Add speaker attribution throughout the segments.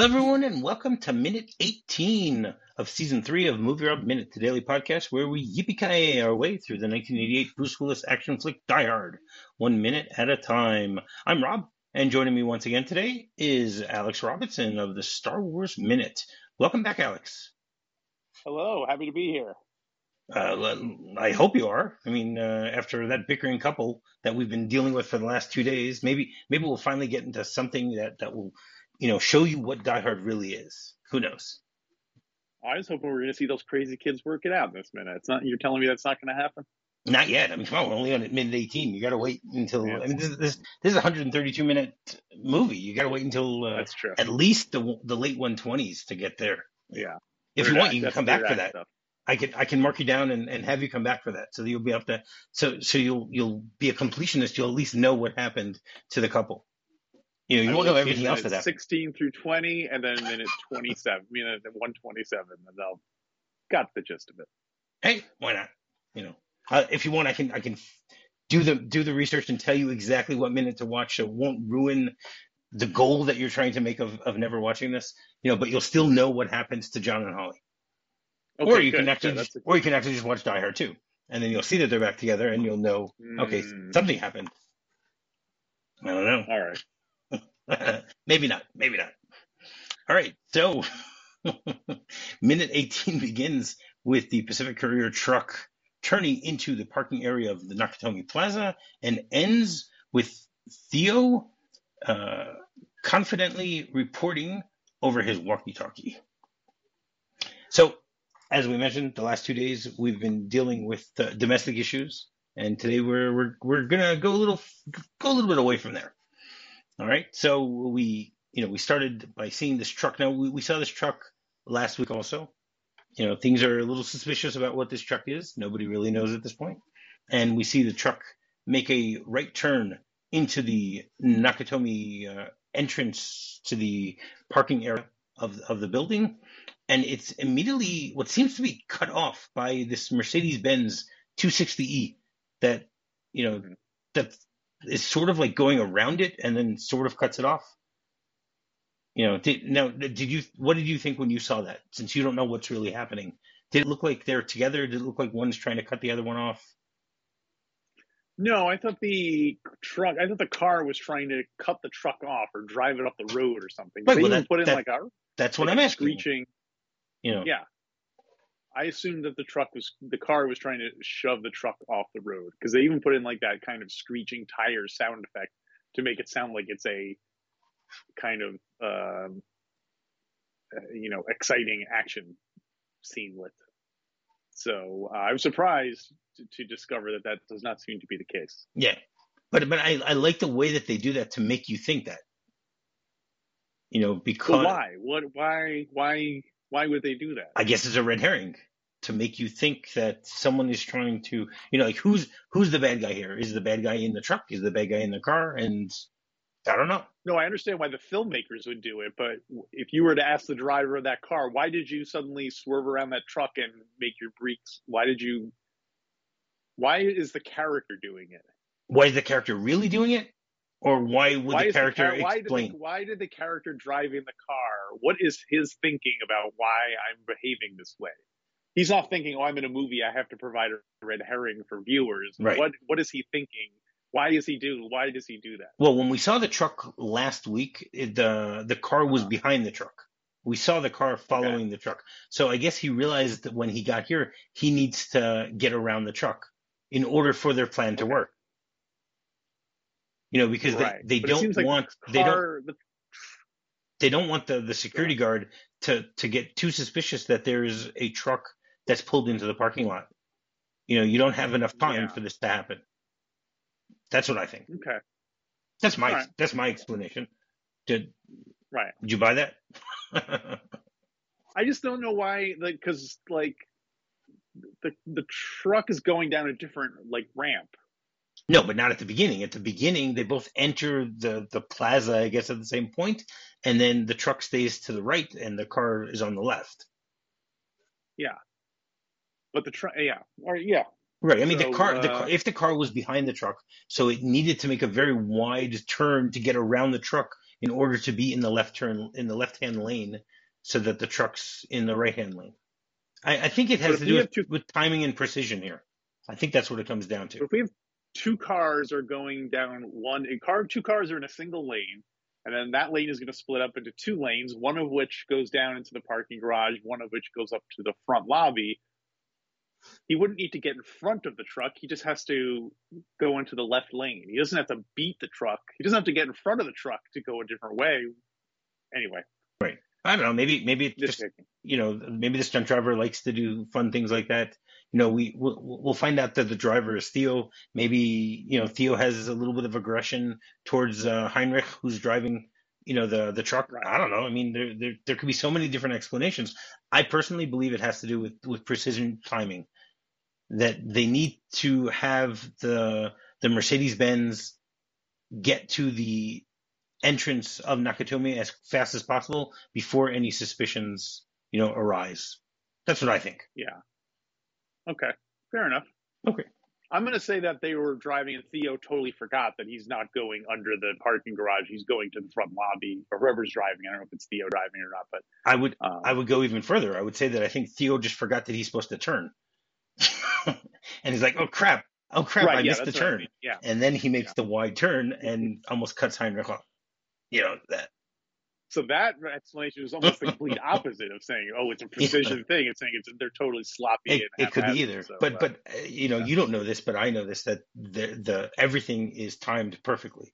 Speaker 1: Hello, everyone, and welcome to minute 18 of season three of Movie Rob Minute, the daily podcast where we yippee our way through the 1988 Bruce Willis action flick Die Hard, one minute at a time. I'm Rob, and joining me once again today is Alex Robinson of the Star Wars Minute. Welcome back, Alex.
Speaker 2: Hello, happy to be here.
Speaker 1: Uh, I hope you are. I mean, uh, after that bickering couple that we've been dealing with for the last two days, maybe maybe we'll finally get into something that that will, you know, show you what Die Hard really is. Who knows?
Speaker 2: I was hoping we were going to see those crazy kids work it out in this minute. It's not. You're telling me that's not going to happen.
Speaker 1: Not yet. I mean, come on, we're only on at minute 18. You got to wait until. Yeah. I mean, this, this this is a 132 minute movie. You got to wait until uh,
Speaker 2: that's true.
Speaker 1: At least the the late 120s to get there.
Speaker 2: Yeah.
Speaker 1: If you want, you can come back for that. Stuff. I can I can mark you down and, and have you come back for that, so you'll be up to so so you'll you'll be a completionist. You'll at least know what happened to the couple. You know, you I won't know everything else that happened.
Speaker 2: Sixteen through twenty, and then minute twenty-seven, minute one twenty-seven, and I'll got the gist of it.
Speaker 1: Hey, why not? You know, uh, if you want, I can I can do the do the research and tell you exactly what minute to watch, so it won't ruin the goal that you're trying to make of, of never watching this. You know, but you'll still know what happens to John and Holly. Okay, or you good. can actually, yeah, just, or you can actually just watch Die Hard too, and then you'll see that they're back together, and you'll know, mm. okay, hmm. something happened. I don't know.
Speaker 2: All
Speaker 1: right. maybe not. Maybe not. All right. So, minute 18 begins with the Pacific Courier truck turning into the parking area of the Nakatomi Plaza and ends with Theo uh, confidently reporting over his walkie-talkie. So as we mentioned, the last two days we've been dealing with uh, domestic issues, and today we're we're we're gonna go a little go a little bit away from there. All right, so we you know we started by seeing this truck. Now we, we saw this truck last week also. You know things are a little suspicious about what this truck is. Nobody really knows at this point. and we see the truck make a right turn into the Nakatomi uh, entrance to the parking area of of the building, and it's immediately what seems to be cut off by this Mercedes Benz 260e that you know mm-hmm. that is sort of like going around it and then sort of cuts it off. You know, did, now did you what did you think when you saw that? Since you don't know what's really happening, did it look like they're together? Did it look like one's trying to cut the other one off?
Speaker 2: No, I thought the truck. I thought the car was trying to cut the truck off or drive it up the road or something.
Speaker 1: Right, they well, that, put in that, like a that's what like I'm asking.
Speaker 2: Screeching.
Speaker 1: You know.
Speaker 2: Yeah. I assumed that the truck was the car was trying to shove the truck off the road because they even put in like that kind of screeching tire sound effect to make it sound like it's a kind of um, uh, you know exciting action scene with. So uh, I was surprised to, to, discover that that does not seem to be the case.
Speaker 1: Yeah, but but I, I like the way that they do that to make you think that. You know, because
Speaker 2: why? What? Why? Why? Why would they do that?
Speaker 1: I guess it's a red herring to make you think that someone is trying to, you know, like who's who's the bad guy here? Is the bad guy in the truck? Is the bad guy in the car? And I don't know.
Speaker 2: No, I understand why the filmmakers would do it, but if you were to ask the driver of that car, why did you suddenly swerve around that truck and make your brakes? Why did you? Why is the character doing it?
Speaker 1: Why is the character really doing it? Or why would why the character
Speaker 2: the, why
Speaker 1: explain?
Speaker 2: Did the, why did the character driving the car? What is his thinking about why I'm behaving this way? He's not thinking, "Oh, I'm in a movie. I have to provide a red herring for viewers."
Speaker 1: Right.
Speaker 2: What What is he thinking? Why is he do? Why does he do that?
Speaker 1: Well, when we saw the truck last week, the the car was uh-huh. behind the truck. We saw the car following okay. the truck. So I guess he realized that when he got here, he needs to get around the truck in order for their plan to work. You know, because right. they, they don't like want the car, they don't the... they don't want the, the security guard to to get too suspicious that there's a truck that's pulled into the parking lot. You know, you don't have enough time yeah. for this to happen. That's what I think.
Speaker 2: Okay.
Speaker 1: That's my right. that's my explanation. Did
Speaker 2: right?
Speaker 1: Did you buy that?
Speaker 2: I just don't know why, like, because like the the truck is going down a different like ramp.
Speaker 1: No, but not at the beginning. At the beginning, they both enter the, the plaza, I guess, at the same point, and then the truck stays to the right and the car is on the left.
Speaker 2: Yeah. But the truck, yeah. Or, yeah.
Speaker 1: Right. I mean, so, the, car, uh, the car, if the car was behind the truck, so it needed to make a very wide turn to get around the truck in order to be in the left turn in the left hand lane, so that the truck's in the right hand lane. I, I think it has to do with, two, with timing and precision here. I think that's what it comes down to.
Speaker 2: If we have two cars are going down one car, two cars are in a single lane, and then that lane is going to split up into two lanes, one of which goes down into the parking garage, one of which goes up to the front lobby. He wouldn't need to get in front of the truck. He just has to go into the left lane. He doesn't have to beat the truck. He doesn't have to get in front of the truck to go a different way. Anyway.
Speaker 1: Right. I don't know. Maybe maybe it's just, just you know maybe this stunt driver likes to do fun things like that. You know, we we'll, we'll find out that the driver is Theo. Maybe you know Theo has a little bit of aggression towards uh, Heinrich, who's driving you know the the truck. I don't know. I mean, there, there there could be so many different explanations. I personally believe it has to do with with precision timing. That they need to have the the Mercedes Benz get to the entrance of Nakatomi as fast as possible before any suspicions, you know, arise. That's what I think.
Speaker 2: Yeah. Okay. Fair enough.
Speaker 1: Okay.
Speaker 2: I'm going to say that they were driving and Theo totally forgot that he's not going under the parking garage. He's going to the front lobby or whoever's driving. I don't know if it's Theo driving or not, but
Speaker 1: I would um, I would go even further. I would say that I think Theo just forgot that he's supposed to turn. and he's like, "Oh crap. Oh crap, right, I yeah, missed the turn." I mean. Yeah. And then he makes yeah. the wide turn and almost cuts Heinrich off you know that.
Speaker 2: So that explanation is almost the complete opposite of saying, "Oh, it's a precision yeah. thing." It's saying it's they're totally sloppy.
Speaker 1: It, it could be either, so, but uh, but uh, you know, yeah. you don't know this, but I know this that the the everything is timed perfectly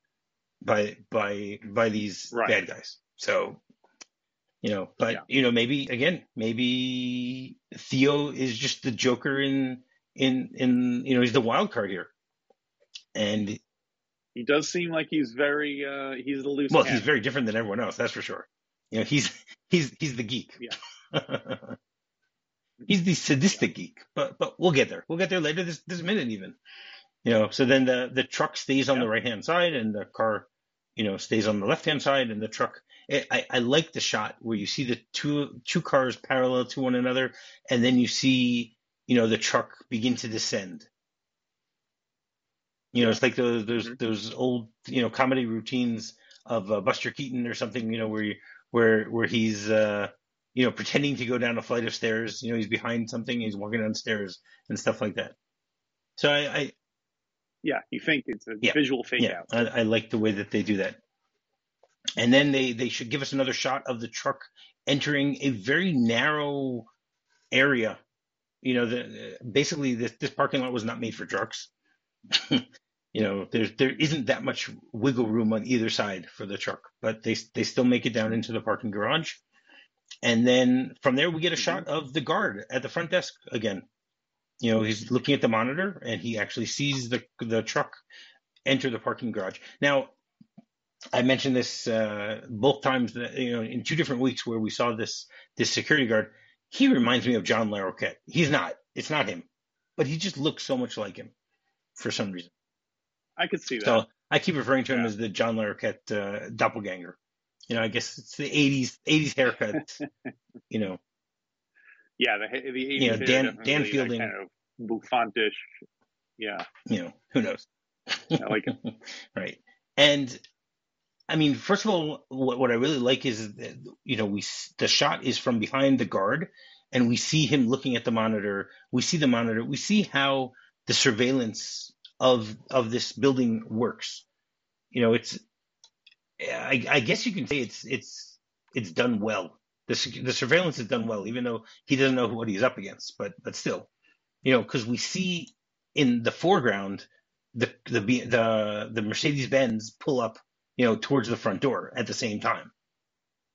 Speaker 1: by by by these right. bad guys. So you know, but yeah. you know, maybe again, maybe Theo is just the Joker in in in you know he's the wild card here, and
Speaker 2: he does seem like he's very uh he's the loose.
Speaker 1: Well, he's very different than everyone else, that's for sure. You know, he's he's he's the geek.
Speaker 2: Yeah.
Speaker 1: he's the sadistic geek, but but we'll get there. We'll get there later this this minute even. You know, so then the the truck stays on the right hand side and the car, you know, stays on the left hand side and the truck. I, I like the shot where you see the two two cars parallel to one another, and then you see you know the truck begin to descend you know, it's like those those mm-hmm. those old you know comedy routines of uh, Buster Keaton or something. You know, where you, where where he's uh, you know pretending to go down a flight of stairs. You know, he's behind something. He's walking downstairs and stuff like that. So I, I
Speaker 2: yeah, you think it's a yeah, visual fake
Speaker 1: yeah, out. I, I like the way that they do that. And then they they should give us another shot of the truck entering a very narrow area. You know, the basically this this parking lot was not made for trucks. you know, there there isn't that much wiggle room on either side for the truck, but they they still make it down into the parking garage. And then from there we get a shot of the guard at the front desk again. You know, he's looking at the monitor and he actually sees the the truck enter the parking garage. Now, I mentioned this uh, both times, that, you know, in two different weeks where we saw this this security guard. He reminds me of John Larroquette. He's not. It's not him, but he just looks so much like him for some reason.
Speaker 2: I could see that.
Speaker 1: So I keep referring to him yeah. as the John Larroquette uh, doppelganger. You know, I guess it's the '80s '80s haircut. you know.
Speaker 2: Yeah, the the '80s.
Speaker 1: You know, Dan Dan Fielding.
Speaker 2: Kind of bouffantish. Yeah.
Speaker 1: You know, who knows?
Speaker 2: I like it.
Speaker 1: right, and I mean, first of all, what, what I really like is that, you know we the shot is from behind the guard, and we see him looking at the monitor. We see the monitor. We see how the surveillance of of this building works. You know, it's I, I guess you can say it's it's it's done well. The the surveillance is done well, even though he doesn't know what he's up against. But but still, you know, because we see in the foreground the the the the Mercedes Benz pull up, you know, towards the front door at the same time.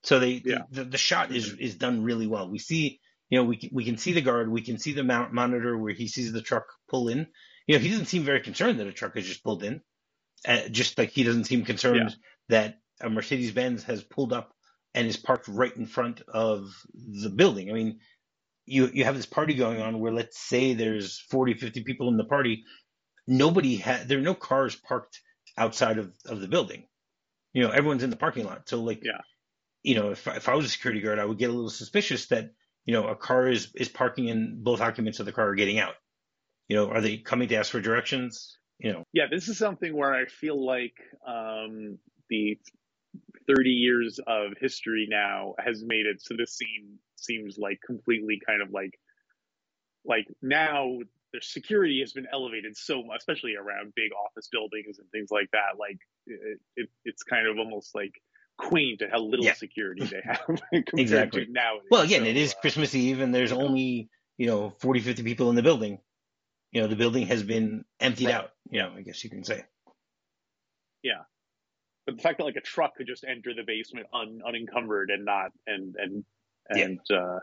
Speaker 1: So they yeah. the, the shot is is done really well. We see you know, we we can see the guard, we can see the mount monitor where he sees the truck pull in. You know, he doesn't seem very concerned that a truck has just pulled in. Uh, just like he doesn't seem concerned yeah. that a Mercedes Benz has pulled up and is parked right in front of the building. I mean, you you have this party going on where let's say there's 40, 50 people in the party. Nobody had there are no cars parked outside of, of the building. You know, everyone's in the parking lot. So like,
Speaker 2: yeah.
Speaker 1: you know, if if I was a security guard, I would get a little suspicious that you know, a car is is parking and both occupants of the car are getting out. You know, are they coming to ask for directions? You know.
Speaker 2: Yeah, this is something where I feel like um, the 30 years of history now has made it so this scene seems like completely kind of like like now the security has been elevated so much especially around big office buildings and things like that like it, it it's kind of almost like quaint to how little
Speaker 1: Yeah.
Speaker 2: security they have
Speaker 1: Exactly.
Speaker 2: now
Speaker 1: Well, again,
Speaker 2: So,
Speaker 1: it is
Speaker 2: uh,
Speaker 1: Christmas Eve, and there's only you know 40, 50 people in the building. You know, the building has been emptied
Speaker 2: Right.
Speaker 1: out. You know, I guess you can say.
Speaker 2: Yeah, but the fact that like a truck could just enter the basement un, unencumbered and not and and
Speaker 1: Yeah.
Speaker 2: and uh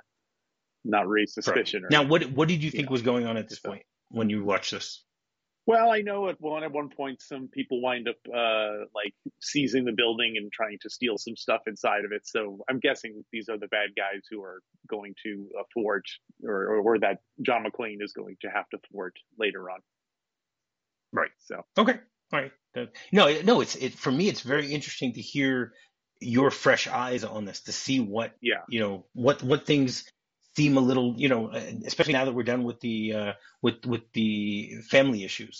Speaker 2: not raise suspicion or
Speaker 1: Now, what what did you think
Speaker 2: Yeah.
Speaker 1: was going on at this
Speaker 2: So-
Speaker 1: point when you watched this?
Speaker 2: Well, I know at one at one point some people wind up uh, like seizing the building and trying to steal some stuff inside of it. So I'm guessing these are the bad guys who are going to uh, thwart, or, or or that John McClane is going to have to thwart later on.
Speaker 1: Right.
Speaker 2: So
Speaker 1: Okay, all right. No, no, it's it for me. It's very interesting to hear your fresh eyes on this to see what
Speaker 2: yeah,
Speaker 1: you know what what things seem a little you know especially now that we're done with the uh with with the family issues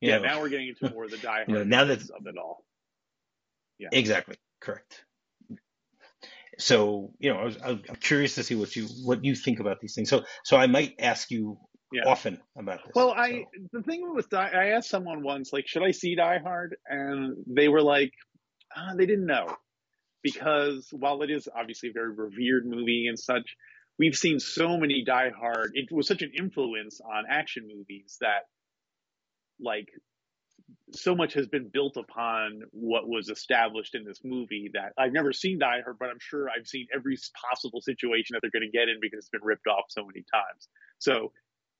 Speaker 2: yeah.
Speaker 1: know.
Speaker 2: Now we're getting into more of the diehard
Speaker 1: You know, now that-
Speaker 2: of it all.
Speaker 1: Yeah, exactly correct so you know I was, I'm curious to see what you what you think about these things so so I might ask you
Speaker 2: Yeah.
Speaker 1: often about this
Speaker 2: Well, I
Speaker 1: So,
Speaker 2: the thing with Die, I asked someone once, like, should I see Die Hard? And they were like, ah, they didn't know because while it is obviously a very revered movie and such, we've seen so many Die Hard. It was such an influence on action movies that, like, so much has been built upon what was established in this movie that I've never seen Die Hard, but I'm sure I've seen every possible situation that they're going to get in because it's been ripped off so many times. So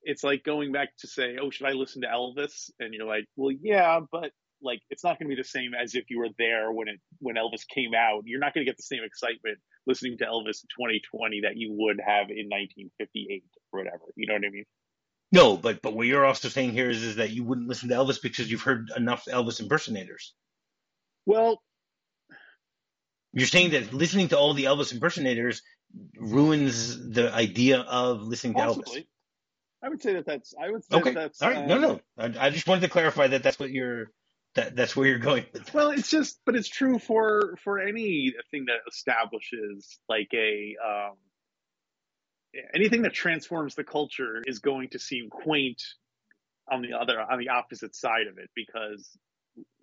Speaker 2: it's like going back to say, oh, should I listen to Elvis? And you're like, well, yeah, but like it's not going to be the same as if you were there when it when Elvis came out. You're not going to get the same excitement listening to Elvis in 2020 that you would have in 1958 or whatever. You know what I mean?
Speaker 1: no but but what you're also saying here is is that you wouldn't listen to Elvis because you've heard enough Elvis impersonators
Speaker 2: Well,
Speaker 1: you're saying that listening to all the Elvis impersonators ruins the idea of listening to Elvis.
Speaker 2: I would say that that's. I would say
Speaker 1: Okay.
Speaker 2: that that's.
Speaker 1: All right. No,
Speaker 2: uh,
Speaker 1: no. I, I just wanted to clarify that that's what you're that that's where you're going.
Speaker 2: Well, it's just, but it's true for for anything that establishes like a um, anything that transforms the culture is going to seem quaint on the other on the opposite side of it because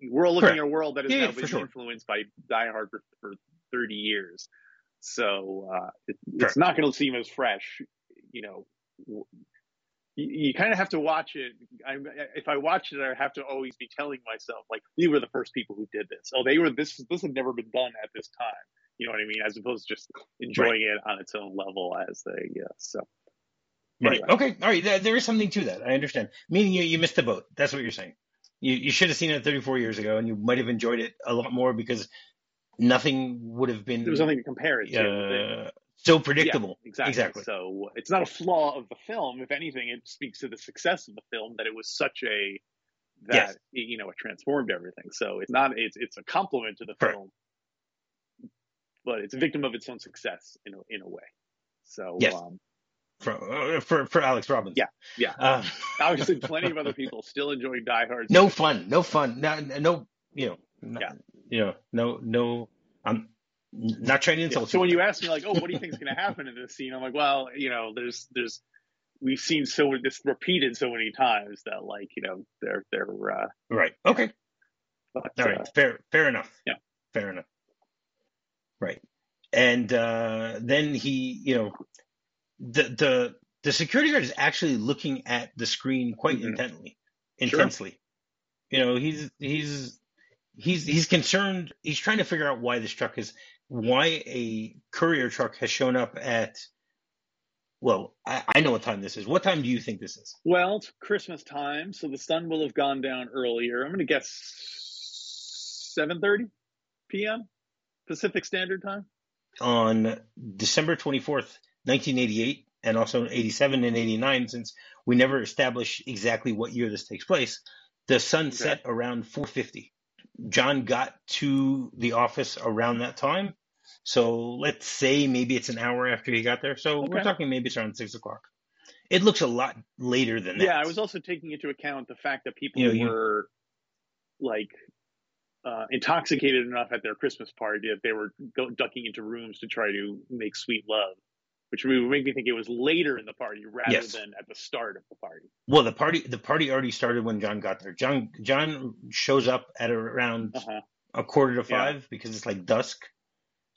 Speaker 2: we're all living
Speaker 1: Correct.
Speaker 2: in a world that has
Speaker 1: Yeah,
Speaker 2: now been
Speaker 1: sure.
Speaker 2: influenced by Die Hard for, for 30 years. So uh, it, it's not going to seem as fresh, you know. You, you kind of have to watch it. I, if I watch it, I have to always be telling myself, like, we were the first people who did this. Oh, they were this. This had never been done at this time. You know what I mean? As opposed to just enjoying it on its own level as they. Yeah. So.
Speaker 1: Right. Okay. All right. There, there is something to that. I understand. Meaning you, you missed the boat. That's what you're saying. You, you should have seen it 34 years ago, and you might have enjoyed it a lot more because nothing would have been
Speaker 2: There was nothing to compare it to.
Speaker 1: uh, so predictable.
Speaker 2: Yeah, exactly.
Speaker 1: Exactly.
Speaker 2: So it's not a flaw of the film. If anything, it speaks to the success of the film that it was such a that
Speaker 1: Yes.
Speaker 2: you know it transformed everything. So it's not it's it's a compliment to the
Speaker 1: Correct.
Speaker 2: film, but it's a victim of its own success in a, in a way. So
Speaker 1: Yes.
Speaker 2: um,
Speaker 1: For, uh, for for Alex Robbins.
Speaker 2: Yeah, yeah.
Speaker 1: Uh,
Speaker 2: obviously, plenty of other people still enjoy Die Hard.
Speaker 1: no fun. No fun. No. No. You know. no-
Speaker 2: Yeah.
Speaker 1: You know. No. No. I'm not trying to
Speaker 2: Yeah.
Speaker 1: insult
Speaker 2: So when you ask me like, oh, what do you think is going to happen in this scene? I'm like, well, you know, there's there's we've seen so this repeated so many times that like you know they're they're uh,
Speaker 1: Right. Okay.
Speaker 2: but,
Speaker 1: All
Speaker 2: uh,
Speaker 1: fair, fair enough.
Speaker 2: Yeah.
Speaker 1: fair enough. Right, and uh, then he, you know, the the the security guard is actually looking at the screen quite
Speaker 2: Mhm.
Speaker 1: intently,
Speaker 2: Sure.
Speaker 1: intensely. You know, he's he's he's he's concerned. He's trying to figure out why this truck is why a courier truck has shown up at. Well, I, I know what time this is. What time do you think this is?
Speaker 2: Well, it's Christmas time, so the sun will have gone down earlier. I'm going to guess 7:30 p.m. Pacific Standard Time.
Speaker 1: on December 24th, 1988, and also 87 and 89, since we never established exactly what year this takes place, the sun set around 450. John got to the office around that time. So let's say maybe it's an hour after he got there. So we're talking maybe it's around six o'clock. It looks a lot later than that.
Speaker 2: Yeah, I was also taking into account the fact that people
Speaker 1: You know, you-
Speaker 2: were like uh, intoxicated enough at their Christmas party that they were go- ducking into rooms to try to make sweet love, which would make me think it was later in the party rather
Speaker 1: Yes.
Speaker 2: than at the start of the party.
Speaker 1: Well, the party the party already started when John got there. John John shows up at around
Speaker 2: Uh-huh.
Speaker 1: a quarter to
Speaker 2: Yeah.
Speaker 1: five because it's like dusk,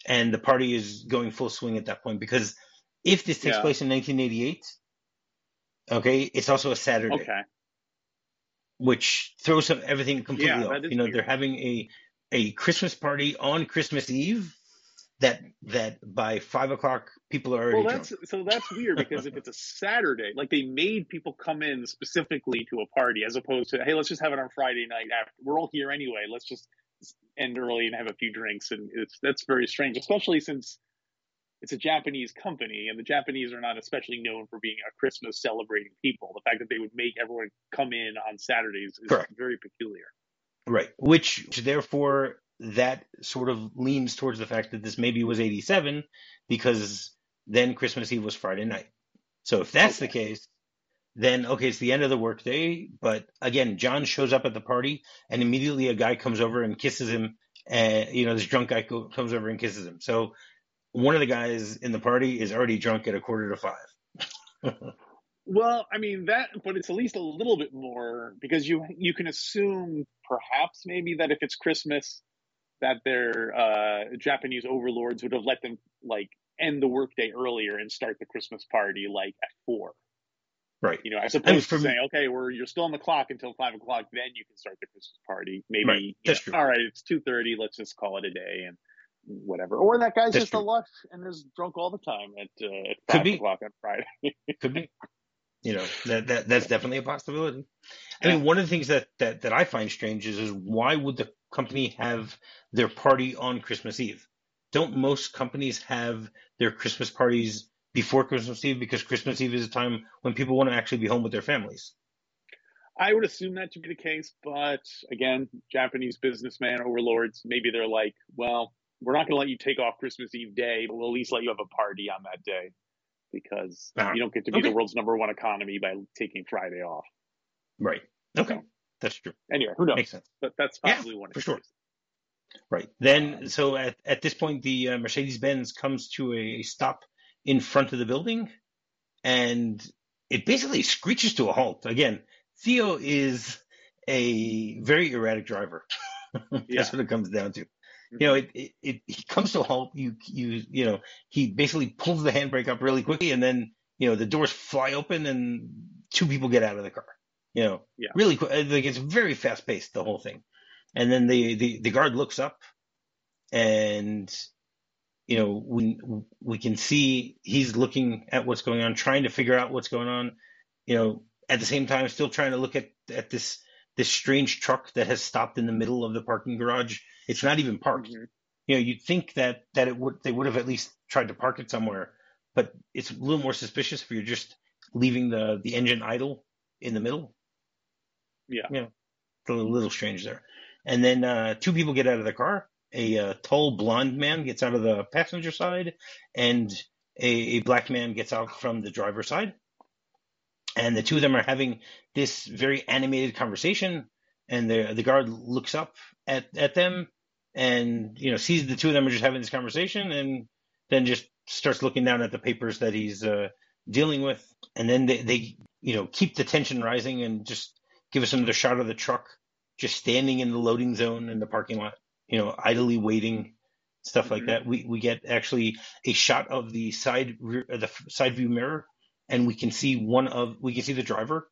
Speaker 1: and the party is going full swing at that point. Because if this takes
Speaker 2: Yeah.
Speaker 1: place in 1988, okay, it's also a Saturday,
Speaker 2: Okay.
Speaker 1: which throws everything completely
Speaker 2: Yeah,
Speaker 1: off. You know,
Speaker 2: weird.
Speaker 1: they're having a a Christmas party on Christmas Eve. That that by five o'clock people are already
Speaker 2: Well,
Speaker 1: drunk.
Speaker 2: that's so that's weird because if it's a Saturday, like they made people come in specifically to a party as opposed to hey, let's just have it on Friday night after we're all here anyway. Let's just end early and have a few drinks, and it's that's very strange, especially since it's a Japanese company and the Japanese are not especially known for being a Christmas celebrating people. The fact that they would make everyone come in on Saturdays is
Speaker 1: Correct.
Speaker 2: very peculiar.
Speaker 1: Right. Which therefore that sort of leans towards the fact that this maybe was 87 because then Christmas Eve was Friday night. So if that's the case, then okay, it's the end of the workday. But again, John shows up at the party and immediately a guy comes over and kisses him. And, you know, this drunk guy co- comes over and kisses him. So one of the guys in the party is already drunk at a quarter to five.
Speaker 2: Well, I mean that, but it's at least a little bit more because you you can assume perhaps maybe that if it's Christmas, that their uh, Japanese overlords would have let them like end the workday earlier and start the Christmas party like at four.
Speaker 1: Right.
Speaker 2: You know, as opposed
Speaker 1: for
Speaker 2: to saying, okay, we're you're still on the clock until five o'clock, then you can start the Christmas party. Maybe
Speaker 1: Right, that's
Speaker 2: know,
Speaker 1: true.
Speaker 2: all right, it's two thirty. Let's just call it a day and whatever. Or that guy's
Speaker 1: That's
Speaker 2: just a lush and is drunk all the time at uh, at five
Speaker 1: be.
Speaker 2: o'clock on Friday.
Speaker 1: Could be. You know, that, that that's definitely a possibility. I
Speaker 2: Yeah.
Speaker 1: mean, one of the things that, that, that I find strange is, is why would the company have their party on Christmas Eve? Don't most companies have their Christmas parties before Christmas Eve because Christmas Eve is a time when people want to actually be home with their families?
Speaker 2: I would assume that to be the case, but again, Japanese businessman overlords, maybe they're like, well, we're not going to let you take off Christmas Eve day, but we'll at least let you have a party on that day because
Speaker 1: Ah,
Speaker 2: you don't get to be
Speaker 1: okay.
Speaker 2: the world's number one economy by taking Friday off.
Speaker 1: Right. Okay.
Speaker 2: So-
Speaker 1: That's true.
Speaker 2: Anyway, who knows?
Speaker 1: Makes sense.
Speaker 2: But that's
Speaker 1: Yeah,
Speaker 2: one of
Speaker 1: for
Speaker 2: the
Speaker 1: sure. Right. Then, so at, at this point, the uh, Mercedes Benz comes to a stop in front of the building and it basically screeches to a halt. Again, Theo is a very erratic driver. That's
Speaker 2: Yeah.
Speaker 1: what it comes down to. You mm-hmm. know, it, it, it he comes to a halt. You you you know, he basically pulls the handbrake up really quickly, and then you know the doors fly open, and two people get out of the car. You know,
Speaker 2: Yeah.
Speaker 1: really quick. Uh, like it's very fast paced the whole thing. And then the, the the guard looks up, and you know we we can see he's looking at what's going on, trying to figure out what's going on. You know, at the same time, still trying to look at at this this strange truck that has stopped in the middle of the parking garage. It's not even parked.
Speaker 2: Mhm.
Speaker 1: You know, you'd think that that it would they would have at least tried to park it somewhere, but it's a little more suspicious if you're just leaving the the engine idle in the middle.
Speaker 2: Yeah.
Speaker 1: You know, it's a little strange there. And then uh, two people get out of the car. A uh, tall blonde man gets out of the passenger side, and a, a black man gets out from the driver's side. And the two of them are having this very animated conversation. And the the guard looks up at, at them, and you know sees the two of them are just having this conversation, and then just starts looking down at the papers that he's uh, dealing with. And then they, they you know keep the tension rising and just give us another shot of the truck just standing in the loading zone in the parking lot, you know, idly waiting, stuff like
Speaker 2: Mhm.
Speaker 1: that. We we get actually a shot of the side rear, uh, the side view mirror, and we can see one of we can see the driver,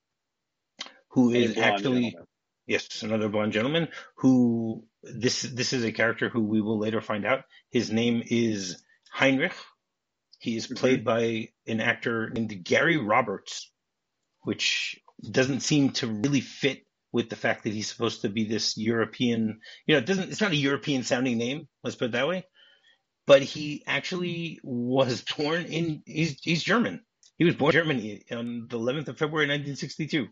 Speaker 1: who is actually
Speaker 2: gentleman.
Speaker 1: yes another blonde gentleman who this this is a character who we will later find out. His name is Heinrich. He is played by an actor named Gary Roberts, which doesn't seem to really fit with the fact that he's supposed to be this European. You know, it doesn't. It's not a European sounding name. Let's put it that way. But he actually was born in. He's he's German. He was born in Germany on the 11th of February, 1962.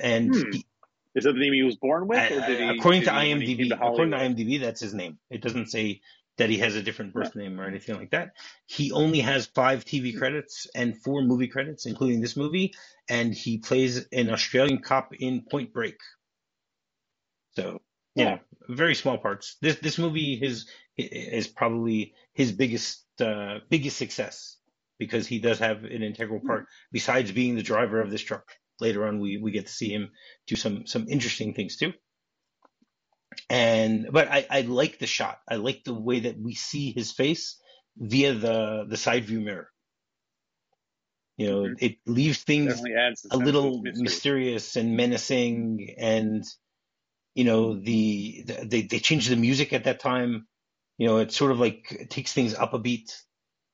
Speaker 1: And
Speaker 2: Hmm.
Speaker 1: he,
Speaker 2: Is that the name he was born with, or did he?
Speaker 1: according to
Speaker 2: he, when he came
Speaker 1: IMDb,
Speaker 2: to
Speaker 1: according to IMDb, that's his name. It doesn't say that he has a different birth name or anything like that. He only has five TV credits and four movie credits, including this movie, and he plays an Australian cop in Point Break. So yeah, know, very small parts. This this movie is is probably his biggest uh, biggest success because he does have an integral part. Besides being the driver of this truck, later on we we get to see him do some some interesting things too. And but I I like the shot. I like the way that we see his face via the the side view mirror. You know,
Speaker 2: Mhm.
Speaker 1: it leaves things a little mysterious and menacing and you know the, the they they changed the music at that time you know it sort of like it takes things up a beat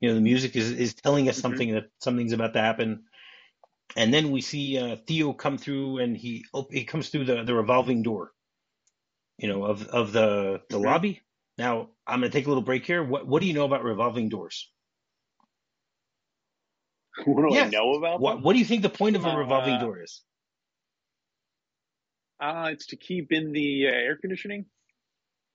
Speaker 1: you know the music is is telling us
Speaker 2: Mhm.
Speaker 1: something that something's about to happen and then we see uh, Theo come through and he op- he comes through the the revolving door you know of of the the
Speaker 2: Mhm.
Speaker 1: lobby now I'm going to take a little break here what what do you know about revolving doors
Speaker 2: What do I know about
Speaker 1: what
Speaker 2: them?
Speaker 1: what do you think the point of a revolving
Speaker 2: Uh,
Speaker 1: door is
Speaker 2: Uh, it's to keep in the uh, air conditioning.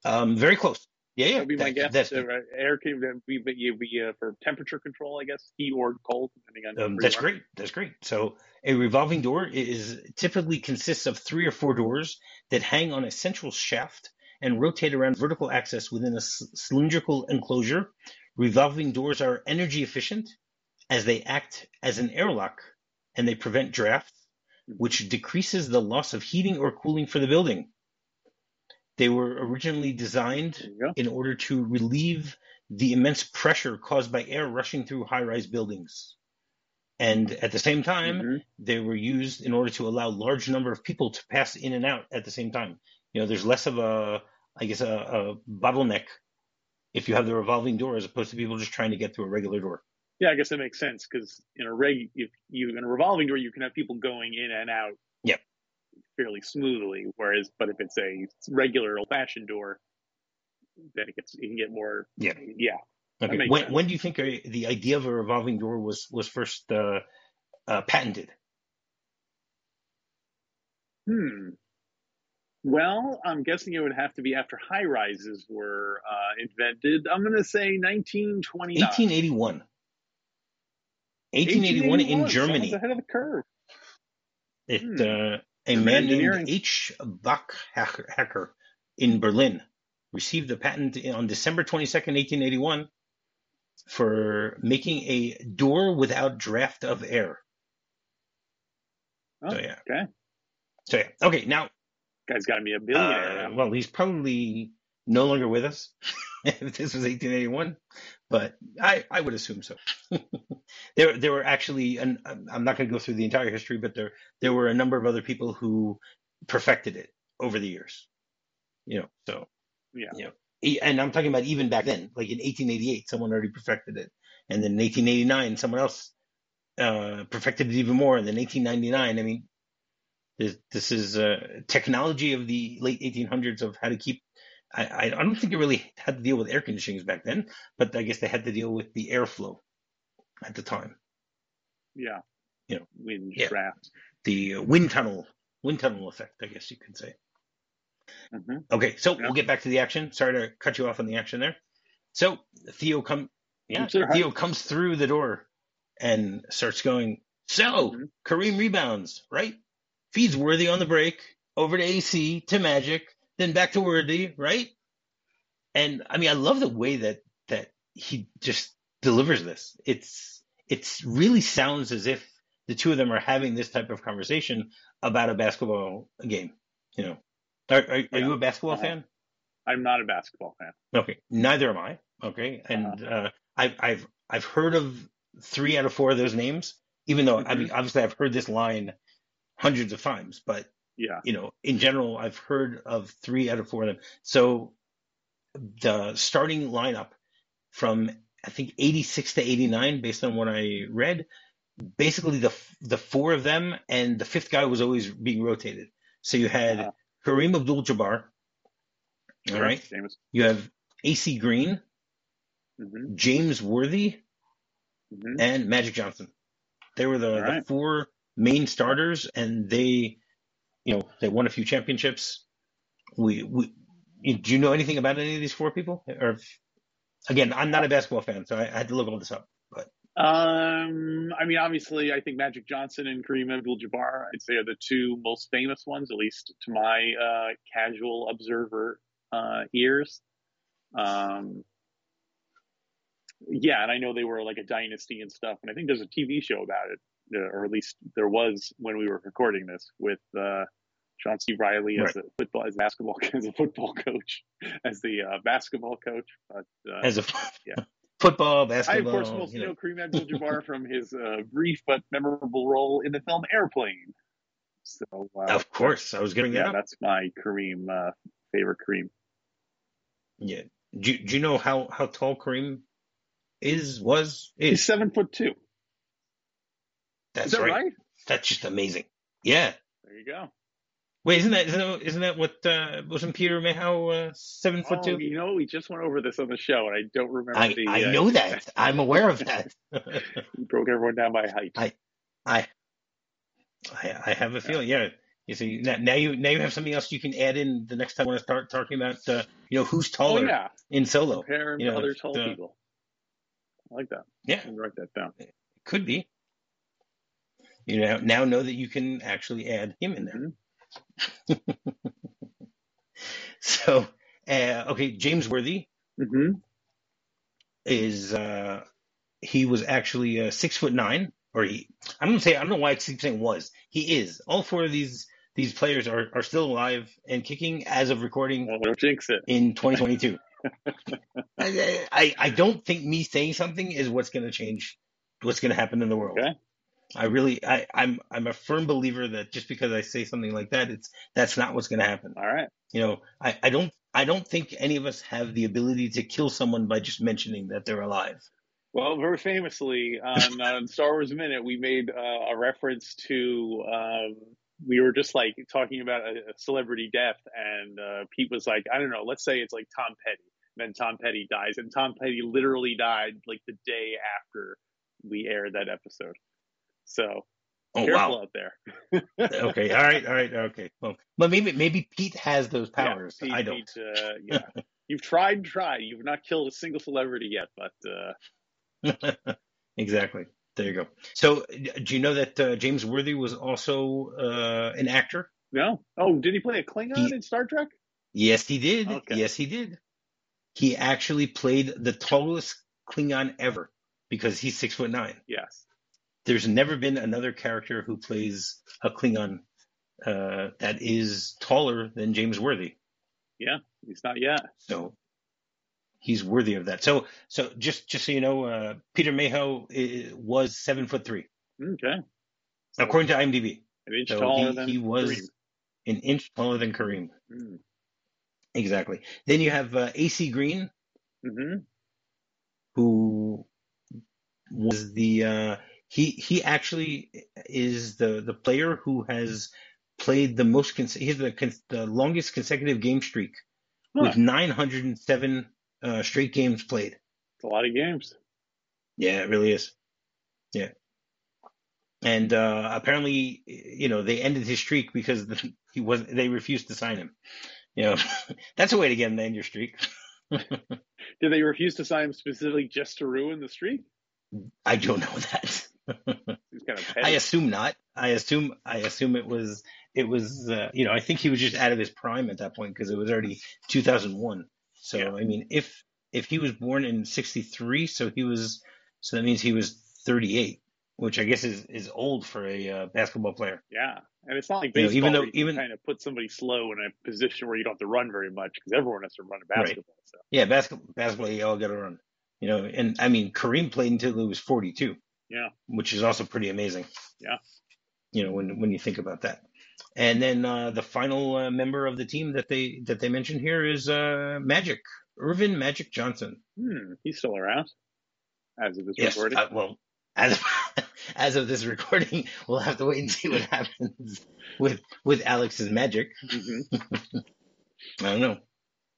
Speaker 1: um very close yeah yeah
Speaker 2: That would be my guess.
Speaker 1: that's
Speaker 2: Uh, right, air can be, be, be, be uh, for temperature control, I guess, heat or cold, depending on.
Speaker 1: Um, that's great. That's great. So a revolving door is typically consists of three or four doors that hang on a central shaft and rotate around vertical axis within a cylindrical enclosure. Revolving doors are energy efficient as they act as an airlock and they prevent drafts, which decreases the loss of heating or cooling for the building. They were originally designed in order to relieve the immense pressure caused by air rushing through high rise buildings. And at the same time,
Speaker 2: Mhm.
Speaker 1: they were used in order to allow large number of people to pass in and out at the same time. You know, there's less of a, I guess, a, a bottleneck if you have the revolving door as opposed to people just trying to get through a regular door.
Speaker 2: Yeah, I guess that makes sense because in a reg, if you in a revolving door, you can have people going in and out.
Speaker 1: Yep.
Speaker 2: Fairly smoothly, whereas, but if it's a regular old-fashioned door, then it gets you can get more.
Speaker 1: Yeah.
Speaker 2: Yeah. That
Speaker 1: Okay. When, when do you think uh, the idea of a revolving door was was first uh, uh, patented?
Speaker 2: Hmm. Well, I'm guessing it would have to be after high rises were uh, invented. I'm going to say 1929.
Speaker 1: 1881. 1881 in Germany.
Speaker 2: Someone's ahead of the curve.
Speaker 1: It,
Speaker 2: Hmm.
Speaker 1: uh, a
Speaker 2: German
Speaker 1: man named H. Bockhacker in Berlin received a patent on December 22nd, 1881 for making a door without draft of air.
Speaker 2: Oh,
Speaker 1: so yeah.
Speaker 2: okay.
Speaker 1: So yeah. Okay, now
Speaker 2: Guy's got to be a billionaire
Speaker 1: uh, well, he's probably no longer with us if this was 1881, but I, I would assume so. there there were actually, and I'm not going to go through the entire history, but there there were a number of other people who perfected it over the years. You know, so
Speaker 2: Yeah.
Speaker 1: you know, and I'm talking about even back then, like in 1888, someone already perfected it, and then in 1889, someone else uh, perfected it even more, and then 1899. I mean, this, this is uh, technology of the late 1800s of how to keep. I, I don't think it really had to deal with air conditionings back then, but I guess they had to deal with the airflow at the time.
Speaker 2: Yeah.
Speaker 1: You know,
Speaker 2: Wind
Speaker 1: yeah.
Speaker 2: draft.
Speaker 1: The wind tunnel, wind tunnel effect, I guess you could say.
Speaker 2: Hmm
Speaker 1: Okay, so
Speaker 2: Yeah.
Speaker 1: we'll get back to the action. Sorry to cut you off on the action there. So Theo come, yeah,
Speaker 2: right.
Speaker 1: Theo comes through the door and starts going. So
Speaker 2: Mhm.
Speaker 1: Kareem rebounds, right? Feeds Worthy on the break, over to AC to Magic, then back to Worthy, right? And I mean, I love the way that that he just delivers this. It's it's really sounds as if the two of them are having this type of conversation about a basketball game. You know, are are, are you a basketball
Speaker 2: Uh-huh.
Speaker 1: fan?
Speaker 2: I'm not a basketball fan.
Speaker 1: Okay, neither am I. Okay, and uh, I've I've I've heard of three out of four of those names, even though I mean obviously I've heard this line hundreds of times, but
Speaker 2: Yeah.
Speaker 1: you know in general I've heard of three out of four of them. So the starting lineup from I think 86 to 89, based on what I read, basically the the four of them and the fifth guy was always being rotated. So you had
Speaker 2: Uh-huh.
Speaker 1: Kareem Abdul-Jabbar, all right. You have AC Green,
Speaker 2: hmm
Speaker 1: James Worthy,
Speaker 2: hmm
Speaker 1: and Magic Johnson. They were the, the
Speaker 2: right.
Speaker 1: four main starters, and they, you know, they won a few championships. We, we, you- do you know anything about any of these four people? Or, if- again, I'm not a basketball fan, so I, I had to look all this up. But
Speaker 2: Um, I mean, obviously, I think Magic Johnson and Kareem Abdul-Jabbar, I'd say, are the two most famous ones, at least to my uh, casual observer uh, ears. Um, yeah, and I know they were like a dynasty and stuff, and I think there's a TV show about it, uh, or at least there was when we were recording this with uh, John C. Reilly as
Speaker 1: Right.
Speaker 2: a football, as basketball, as a football coach, as the uh, basketball coach. But uh,
Speaker 1: As a
Speaker 2: Yeah.
Speaker 1: Football, basketball.
Speaker 2: I, of course, mostly
Speaker 1: you
Speaker 2: know. Kareem Abdul-Jabbar from his uh, brief but memorable role in the film Airplane. So, uh,
Speaker 1: Of course, I was getting
Speaker 2: yeah,
Speaker 1: that
Speaker 2: that's my Kareem uh, favorite Kareem.
Speaker 1: Yeah. Do, you- do you know how, how tall Kareem is, was,
Speaker 2: He's seven foot two.
Speaker 1: That's
Speaker 2: Is that right?
Speaker 1: That's just amazing. Yeah.
Speaker 2: There you go.
Speaker 1: Wait, isn't that, isn't that, isn't that what, uh, wasn't Peter Mayhew, uh, seven foot
Speaker 2: Oh,
Speaker 1: two?
Speaker 2: you know, we just went over this on the show, and I don't remember
Speaker 1: I,
Speaker 2: the.
Speaker 1: I
Speaker 2: uh,
Speaker 1: know that. I'm aware of that.
Speaker 2: You broke everyone down by height.
Speaker 1: I- I, I, I have a feeling. Yeah. You see, now, now you now you have something else you can add in the next time when I start talking about, uh, you know, who's taller oh
Speaker 2: yeah,
Speaker 1: in solo.
Speaker 2: compare
Speaker 1: you know,
Speaker 2: other tall
Speaker 1: uh,
Speaker 2: people. I like that.
Speaker 1: Yeah,
Speaker 2: write that down.
Speaker 1: It could be. You know, now know that you can actually add him in there.
Speaker 2: Mhm.
Speaker 1: So, uh, okay, James Worthy
Speaker 2: Mm-hmm.
Speaker 1: is uh, he was actually uh, six foot nine, or he. I don't say I don't know why I keep saying was. He is. All four of these these players are are still alive and kicking as of recording
Speaker 2: Well, don't jinx it.
Speaker 1: in 2022. I, I I don't think me saying something is what's going to change what's going to happen in the world.
Speaker 2: Okay.
Speaker 1: I really I I'm I'm a firm believer that just because I say something like that, it's that's not what's going to happen.
Speaker 2: All right.
Speaker 1: You know, I I don't I don't think any of us have the ability to kill someone by just mentioning that they're alive.
Speaker 2: Well, very famously on Star Wars Minute, we made uh, a reference to. Um, we were just like talking about a, a celebrity death, and uh, Pete was like, "I don't know. Let's say it's like Tom Petty." And then Tom Petty dies, and Tom Petty literally died like the day after we aired that episode. So
Speaker 1: Oh
Speaker 2: careful
Speaker 1: wow.
Speaker 2: out there.
Speaker 1: Okay. All right. All right. Okay. Well, but maybe maybe Pete has those powers.
Speaker 2: Yeah, Pete,
Speaker 1: I don't.
Speaker 2: Pete, uh, yeah, you've tried and tried. You've not killed a single celebrity yet, but uh,
Speaker 1: exactly. There you go. So, do you know that uh, James Worthy was also uh, an actor?
Speaker 2: no. Oh, did he play a Klingon
Speaker 1: He-
Speaker 2: in Star Trek?
Speaker 1: Yes, he did.
Speaker 2: Okay.
Speaker 1: Yes, he did. He actually played the tallest Klingon ever because he's six foot nine.
Speaker 2: Yes.
Speaker 1: There's never been another character who plays a Klingon uh, that is taller than James Worthy.
Speaker 2: Yeah, he's not yet.
Speaker 1: So he's worthy of that. So, so just just so you know, uh, Peter Mayhew i- was seven foot three
Speaker 2: Okay.
Speaker 1: According to IMDb.
Speaker 2: an inch
Speaker 1: So
Speaker 2: taller
Speaker 1: he,
Speaker 2: than
Speaker 1: he was
Speaker 2: Kareem.
Speaker 1: an inch taller than Kareem.
Speaker 2: Mm.
Speaker 1: Exactly. Then you have uh, AC Green,
Speaker 2: hmm
Speaker 1: who was the uh, he he actually is the the player who has played the most he's the the longest consecutive game streak with 907 uh, straight games played.
Speaker 2: It's a lot of games.
Speaker 1: Yeah, it really is. Yeah. And uh, apparently, you know, they ended his streak because he was they refused to sign him. You know, that's a way to get him to end your streak.
Speaker 2: Did they refuse to sign him specifically just to ruin the streak?
Speaker 1: I don't know that.
Speaker 2: He's kind of
Speaker 1: I assume not. I assume I assume it was it was uh, you know I think he was just out of his prime at that point because it was already 2001. So
Speaker 2: Yeah.
Speaker 1: I mean if if he was born in 63, so he was so that means he was 38, which I guess is is old for a uh, basketball player.
Speaker 2: yeah, and it's not like
Speaker 1: You know,
Speaker 2: baseball
Speaker 1: even though- even-
Speaker 2: kind of put somebody slow in a position where you don't have to run very much because everyone has to run
Speaker 1: Right.
Speaker 2: basketball. So
Speaker 1: Yeah, basketball basketball you all got to run. You know, and I mean Kareem played until he was 42.
Speaker 2: Yeah.
Speaker 1: which is also pretty amazing.
Speaker 2: Yeah.
Speaker 1: you know when when you think about that. And then uh, the final uh, member of the team that they that they mentioned here is uh, Magic Earvin Magic Johnson.
Speaker 2: hmm, he's still around as of this
Speaker 1: Yes,
Speaker 2: recording.
Speaker 1: uh, well, as of, as of this recording, we'll have to wait and see what happens with with Alex's magic.
Speaker 2: hmm
Speaker 1: I don't know.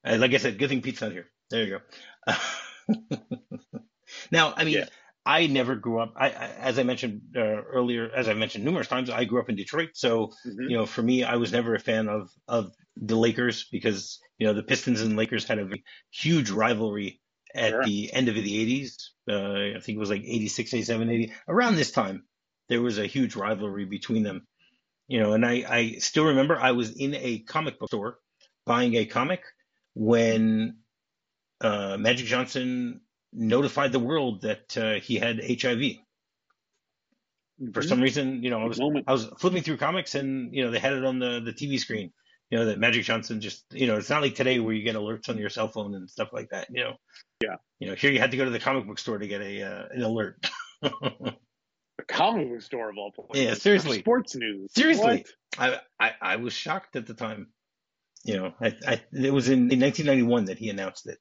Speaker 1: Uh, like I said, good thing Pete's not here. There you go. now, I mean,
Speaker 2: Yeah.
Speaker 1: I never grew up. I, I as I mentioned uh, earlier, as I mentioned numerous times, I grew up in Detroit. So
Speaker 2: hmm
Speaker 1: you know, for me, I was never a fan of of the Lakers because you know the Pistons and Lakers had a huge rivalry at
Speaker 2: Sure.
Speaker 1: the end of the 80s. Uh, I think it was like 86, 87, 80. Around this time, there was a huge rivalry between them. You know, and I, I still remember I was in a comic book store buying a comic when uh, Magic Johnson notified the world that uh, he had HIV. For
Speaker 2: Mhm.
Speaker 1: some reason, you know, I was. I was flipping through comics and you know they had it on the the TV screen. You know that Magic Johnson just you know it's not like today where you get alerts on your cell phone and stuff like that. You know.
Speaker 2: Yeah.
Speaker 1: You know here you had to go to the comic book store to get a uh, an alert.
Speaker 2: A comic book store of all places.
Speaker 1: Yeah, seriously.
Speaker 2: Sports news.
Speaker 1: Seriously. I, I I was shocked at the time. You know, I, I it was in, in 1991 that he announced it.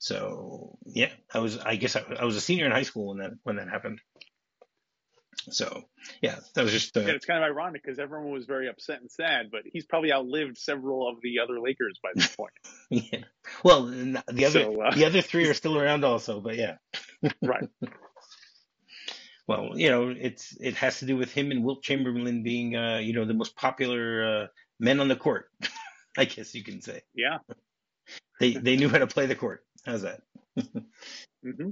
Speaker 1: So yeah, I was I guess I, I was a senior in high school when that when that happened. So yeah, that was just uh,
Speaker 2: And it's kind of ironic because everyone was very upset and sad, but he's probably outlived several of the other Lakers by this point.
Speaker 1: yeah. Well, the other
Speaker 2: So, uh,
Speaker 1: the other three are still around also, but yeah.
Speaker 2: right.
Speaker 1: Well, you know, it's it has to do with him and Wilt Chamberlain being uh, you know, the most popular uh, men on the court. I guess you can say.
Speaker 2: Yeah.
Speaker 1: They they knew how to play the court. How's that?
Speaker 2: hmm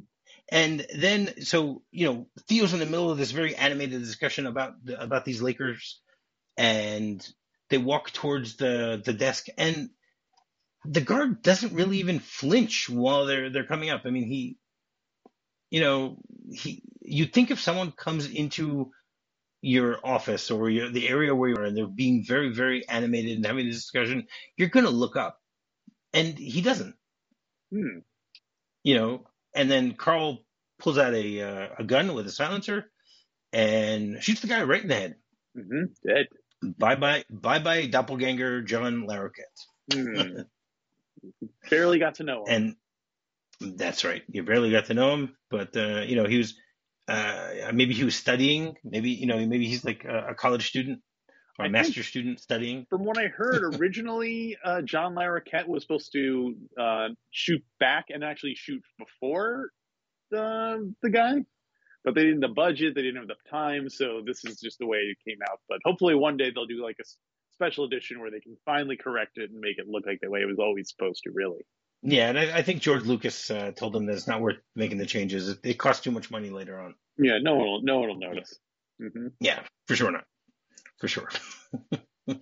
Speaker 1: And then, so you know, Theo's in the middle of this very animated discussion about the, about these Lakers, and they walk towards the the desk, and the guard doesn't really even flinch while they're they're coming up. I mean, he, you know, he you think if someone comes into your office or your, the area where you are, and they're being very very animated and having this discussion, you're gonna look up, and he doesn't
Speaker 2: Hmm.
Speaker 1: you know, and then Carl pulls out a uh, a gun with a silencer and shoots the guy right in the head.
Speaker 2: hmm Dead.
Speaker 1: Bye bye, bye bye, doppelganger John Larroquette.
Speaker 2: Hmm. Barely got to know him.
Speaker 1: And that's right, you barely got to know him, but uh, you know he was uh, maybe he was studying, maybe you know maybe he's like a, a college student a
Speaker 2: I
Speaker 1: master student studying.
Speaker 2: From what I heard, originally uh, John Larroquette was supposed to uh, shoot back and actually shoot before the the guy, but they didn't have the budget, they didn't have the time, so this is just the way it came out. But hopefully one day they'll do like a special edition where they can finally correct it and make it look like the way it was always supposed to. Really,
Speaker 1: Yeah, and I, I think George Lucas uh, told them that it's not worth making the changes. It, it costs too much money later on.
Speaker 2: yeah, no one will, no one will notice. hmm
Speaker 1: Yeah, for sure not. For sure.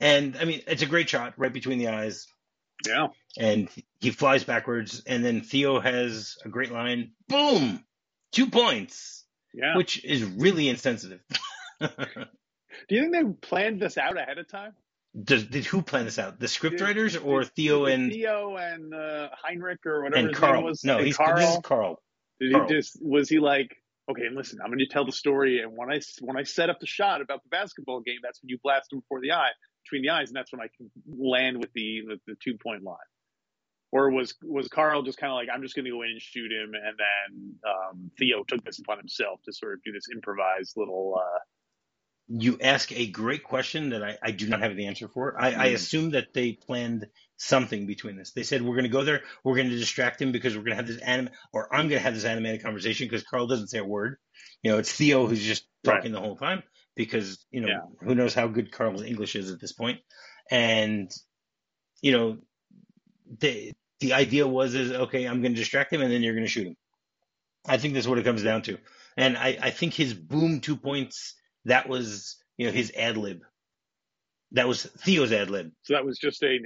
Speaker 1: and I mean, it's a great shot right between the eyes,
Speaker 2: Yeah,
Speaker 1: and he flies backwards, and then Theo has a great line. Boom, two points,
Speaker 2: yeah.
Speaker 1: which is really insensitive.
Speaker 2: Do you think they planned this out ahead of time?
Speaker 1: Does, did who plan this out? The scriptwriters or
Speaker 2: did-
Speaker 1: Theo
Speaker 2: did
Speaker 1: and
Speaker 2: Theo and uh, Heinrich or whatever
Speaker 1: and
Speaker 2: his
Speaker 1: Carl?
Speaker 2: name was?
Speaker 1: No,
Speaker 2: and
Speaker 1: he's
Speaker 2: Carl.
Speaker 1: this is Carl.
Speaker 2: Did
Speaker 1: Carl.
Speaker 2: he just was he like, okay, and listen, I'm going to tell the story, and when I when I set up the shot about the basketball game, that's when you blast them before the eye, between the eyes, and that's when I can land with the with the two point line. Or was was Carl just kind of like, I'm just going to go in and shoot him, and then um, Theo took this upon himself to sort of do this improvised little. Uh,
Speaker 1: You ask a great question that I, I do not have the answer for. I, I
Speaker 2: Mm.
Speaker 1: assume that they planned something between this. They said we're going to go there, we're going to distract him because we're going to have this anim, or I'm going to have this animated conversation because Carl doesn't say a word. You know, it's Theo who's just talking the whole time because you know
Speaker 2: Yeah.
Speaker 1: who knows how good Carl's English is at this point. point, and you know the the idea was is okay, I'm going to distract him and then you're going to shoot him. I think that's what it comes down to, and I I think his boom two points that was you know his ad lib. That was Theo's ad lib.
Speaker 2: so that was just a